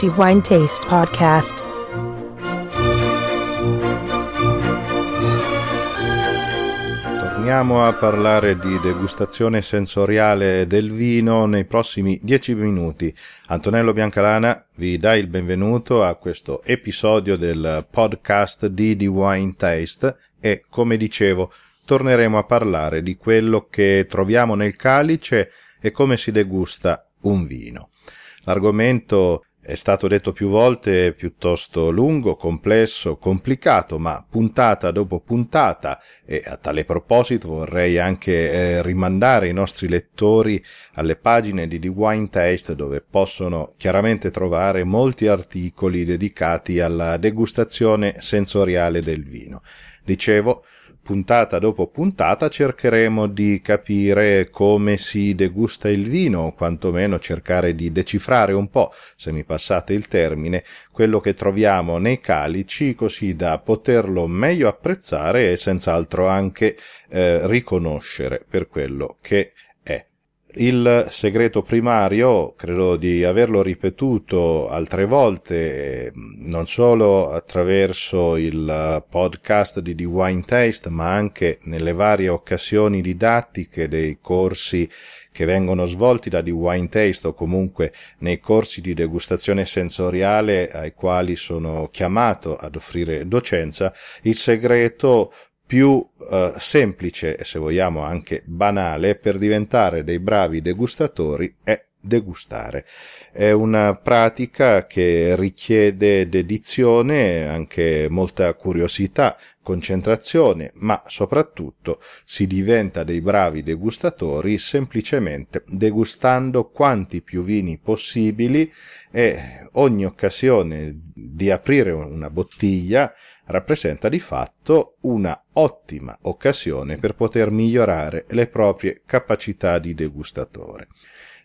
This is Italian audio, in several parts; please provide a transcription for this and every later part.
The Wine Taste Podcast. Torniamo a parlare di degustazione sensoriale del vino nei prossimi dieci minuti. Antonello Biancalana vi dà il benvenuto a questo episodio del podcast di The Wine Taste e, come dicevo, torneremo a parlare di quello che troviamo nel calice e come si degusta un vino. L'argomento è stato detto più volte piuttosto lungo, complesso, complicato, ma puntata dopo puntata e a tale proposito vorrei anche eh, rimandare i nostri lettori alle pagine di The Wine Taste dove possono chiaramente trovare molti articoli dedicati alla degustazione sensoriale del vino. Dicevo, puntata dopo puntata cercheremo di capire come si degusta il vino, o quantomeno cercare di decifrare un po', se mi passate il termine, quello che troviamo nei calici, così da poterlo meglio apprezzare e senz'altro anche eh, riconoscere per quello che il segreto primario, credo di averlo ripetuto altre volte, non solo attraverso il podcast di The Wine Taste, ma anche nelle varie occasioni didattiche dei corsi che vengono svolti da The Wine Taste o comunque nei corsi di degustazione sensoriale ai quali sono chiamato ad offrire docenza, il segreto più eh, semplice e se vogliamo anche banale per diventare dei bravi degustatori è degustare. È una pratica che richiede dedizione, anche molta curiosità, concentrazione, ma soprattutto si diventa dei bravi degustatori semplicemente degustando quanti più vini possibili e ogni occasione di aprire una bottiglia rappresenta di fatto una ottima occasione per poter migliorare le proprie capacità di degustatore.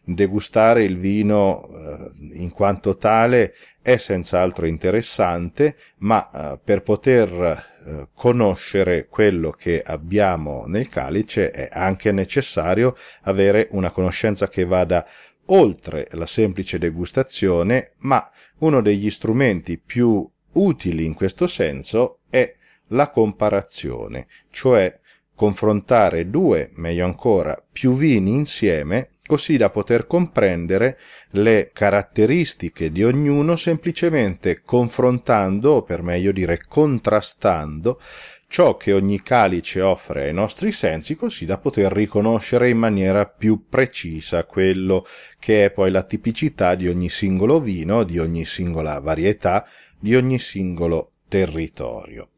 Degustare il vino eh, in quanto tale è senz'altro interessante, ma eh, per poter eh, conoscere quello che abbiamo nel calice è anche necessario avere una conoscenza che vada oltre la semplice degustazione, ma uno degli strumenti più utili in questo senso è la comparazione, cioè confrontare due, meglio ancora, più vini insieme così da poter comprendere le caratteristiche di ognuno semplicemente confrontando, o per meglio dire contrastando, ciò che ogni calice offre ai nostri sensi così da poter riconoscere in maniera più precisa quello che è poi la tipicità di ogni singolo vino, di ogni singola varietà, di ogni singolo territorio.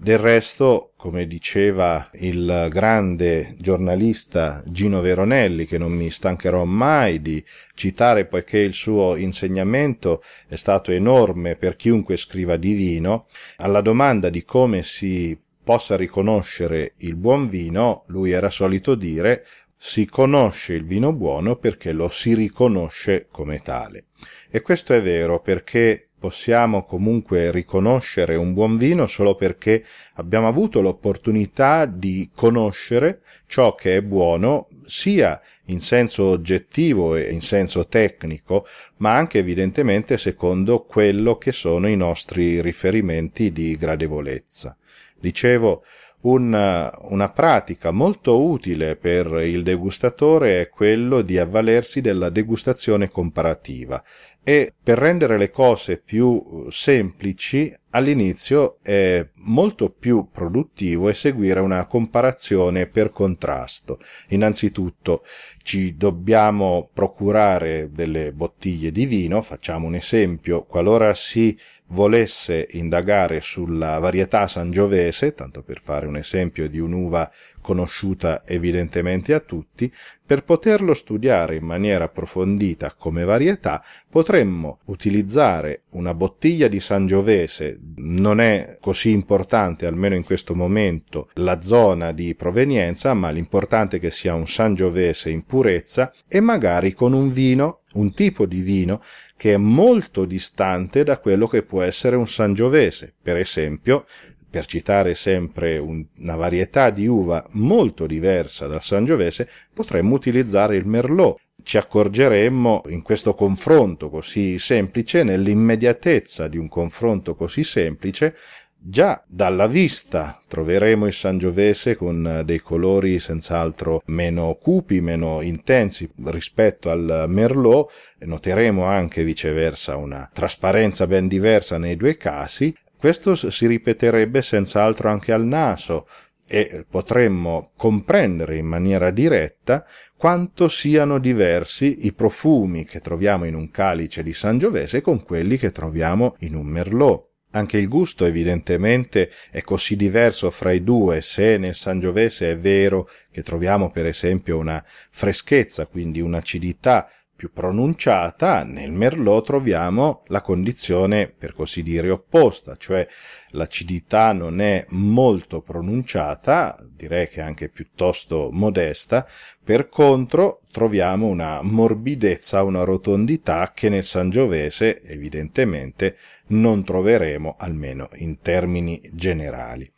Del resto, come diceva il grande giornalista Gino Veronelli, che non mi stancherò mai di citare poiché il suo insegnamento è stato enorme per chiunque scriva di vino, alla domanda di come si possa riconoscere il buon vino, lui era solito dire si conosce il vino buono perché lo si riconosce come tale. E questo è vero perché possiamo comunque riconoscere un buon vino solo perché abbiamo avuto l'opportunità di conoscere ciò che è buono sia in senso oggettivo e in senso tecnico, ma anche evidentemente secondo quello che sono i nostri riferimenti di gradevolezza. Dicevo, una, una pratica molto utile per il degustatore è quello di avvalersi della degustazione comparativa e per rendere le cose più semplici all'inizio è molto più produttivo eseguire una comparazione per contrasto. Innanzitutto ci dobbiamo procurare delle bottiglie di vino, facciamo un esempio, qualora si volesse indagare sulla varietà sangiovese, tanto per fare un esempio di un'uva conosciuta evidentemente a tutti, per poterlo studiare in maniera approfondita come varietà, potremmo utilizzare una bottiglia di Sangiovese, non è così importante, almeno in questo momento, la zona di provenienza, ma l'importante è che sia un Sangiovese in purezza, e magari con un vino, un tipo di vino che è molto distante da quello che può essere un Sangiovese, per esempio per citare sempre un, una varietà di uva molto diversa dal Sangiovese, potremmo utilizzare il Merlot. Ci accorgeremmo in questo confronto così semplice, nell'immediatezza di un confronto così semplice, Già dalla vista troveremo il Sangiovese con dei colori senz'altro meno cupi, meno intensi rispetto al Merlot noteremo anche viceversa una trasparenza ben diversa nei due casi. Questo si ripeterebbe senz'altro anche al naso e potremmo comprendere in maniera diretta quanto siano diversi i profumi che troviamo in un calice di Sangiovese con quelli che troviamo in un Merlot. Anche il gusto evidentemente è così diverso fra i due, se nel Sangiovese è vero che troviamo per esempio una freschezza, quindi un'acidità più pronunciata, nel Merlot troviamo la condizione per così dire opposta, cioè l'acidità non è molto pronunciata, direi che anche piuttosto modesta, per contro troviamo una morbidezza, una rotondità che nel Sangiovese evidentemente non troveremo almeno in termini generali.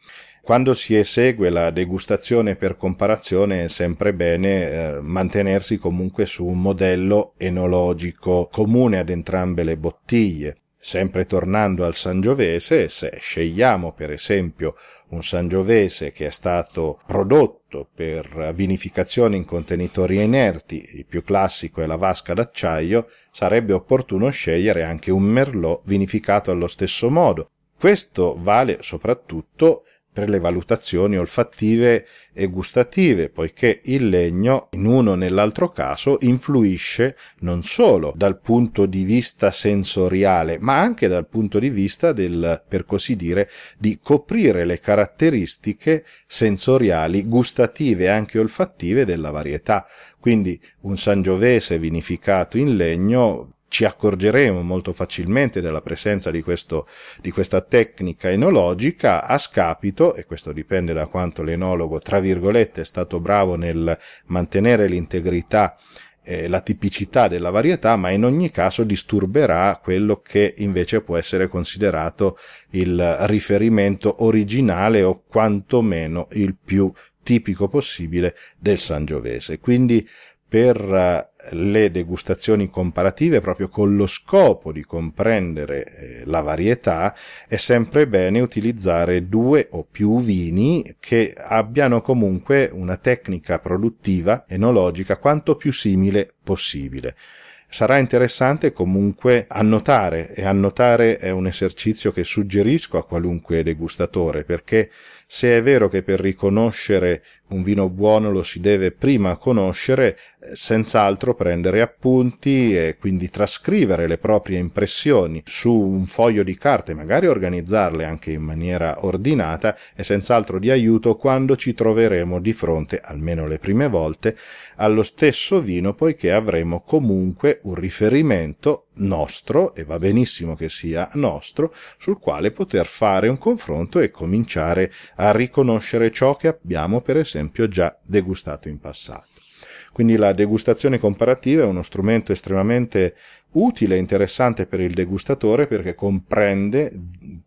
Quando si esegue la degustazione per comparazione è sempre bene eh, mantenersi comunque su un modello enologico comune ad entrambe le bottiglie. Sempre tornando al Sangiovese, se scegliamo per esempio un Sangiovese che è stato prodotto per vinificazione in contenitori inerti, il più classico è la vasca d'acciaio, sarebbe opportuno scegliere anche un Merlot vinificato allo stesso modo. Questo vale soprattutto per le valutazioni olfattive e gustative, poiché il legno, in uno o nell'altro caso, influisce non solo dal punto di vista sensoriale, ma anche dal punto di vista del, per così dire, di coprire le caratteristiche sensoriali, gustative e anche olfattive della varietà. Quindi un sangiovese vinificato in legno ci accorgeremo molto facilmente della presenza di, questo, di questa tecnica enologica a scapito, e questo dipende da quanto l'enologo, tra virgolette, è stato bravo nel mantenere l'integrità e la tipicità della varietà, ma in ogni caso disturberà quello che invece può essere considerato il riferimento originale o quantomeno il più tipico possibile del Sangiovese. Quindi per eh, le degustazioni comparative proprio con lo scopo di comprendere eh, la varietà è sempre bene utilizzare due o più vini che abbiano comunque una tecnica produttiva enologica quanto più simile possibile. Sarà interessante comunque annotare e annotare è un esercizio che suggerisco a qualunque degustatore perché se è vero che per riconoscere un vino buono lo si deve prima conoscere, senz'altro prendere appunti e quindi trascrivere le proprie impressioni su un foglio di carte, magari organizzarle anche in maniera ordinata, è senz'altro di aiuto quando ci troveremo di fronte, almeno le prime volte, allo stesso vino poiché avremo comunque un riferimento nostro, e va benissimo che sia nostro, sul quale poter fare un confronto e cominciare a riconoscere ciò che abbiamo per esempio già degustato in passato. Quindi la degustazione comparativa è uno strumento estremamente utile e interessante per il degustatore perché comprende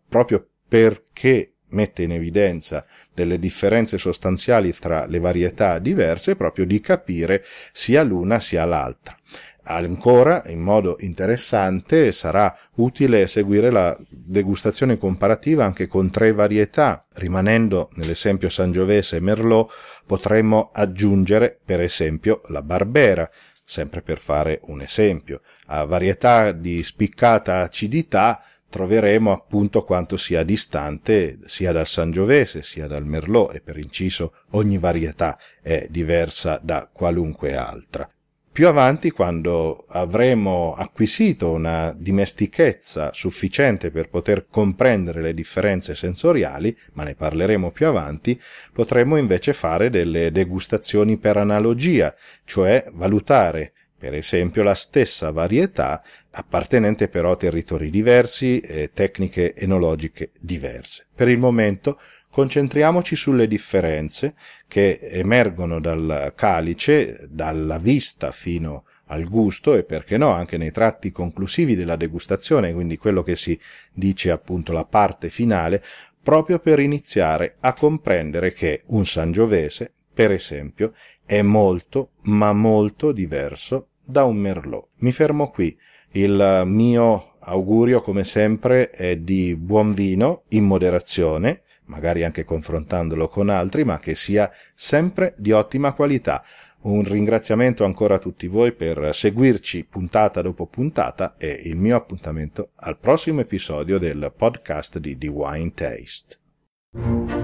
proprio perché mette in evidenza delle differenze sostanziali tra le varietà diverse proprio di capire sia l'una sia l'altra. Ancora, in modo interessante, sarà utile seguire la degustazione comparativa anche con tre varietà. Rimanendo nell'esempio sangiovese e merlot, potremmo aggiungere, per esempio, la barbera, sempre per fare un esempio. A varietà di spiccata acidità troveremo appunto quanto sia distante sia dal sangiovese sia dal merlot e per inciso ogni varietà è diversa da qualunque altra. Più avanti, quando avremo acquisito una dimestichezza sufficiente per poter comprendere le differenze sensoriali, ma ne parleremo più avanti, potremo invece fare delle degustazioni per analogia, cioè valutare per esempio la stessa varietà appartenente però a territori diversi e tecniche enologiche diverse. Per il momento Concentriamoci sulle differenze che emergono dal calice, dalla vista fino al gusto e perché no anche nei tratti conclusivi della degustazione, quindi quello che si dice appunto la parte finale, proprio per iniziare a comprendere che un Sangiovese, per esempio, è molto, ma molto diverso da un Merlot. Mi fermo qui. Il mio augurio, come sempre, è di buon vino in moderazione, magari anche confrontandolo con altri, ma che sia sempre di ottima qualità. Un ringraziamento ancora a tutti voi per seguirci puntata dopo puntata e il mio appuntamento al prossimo episodio del podcast di The Wine Taste.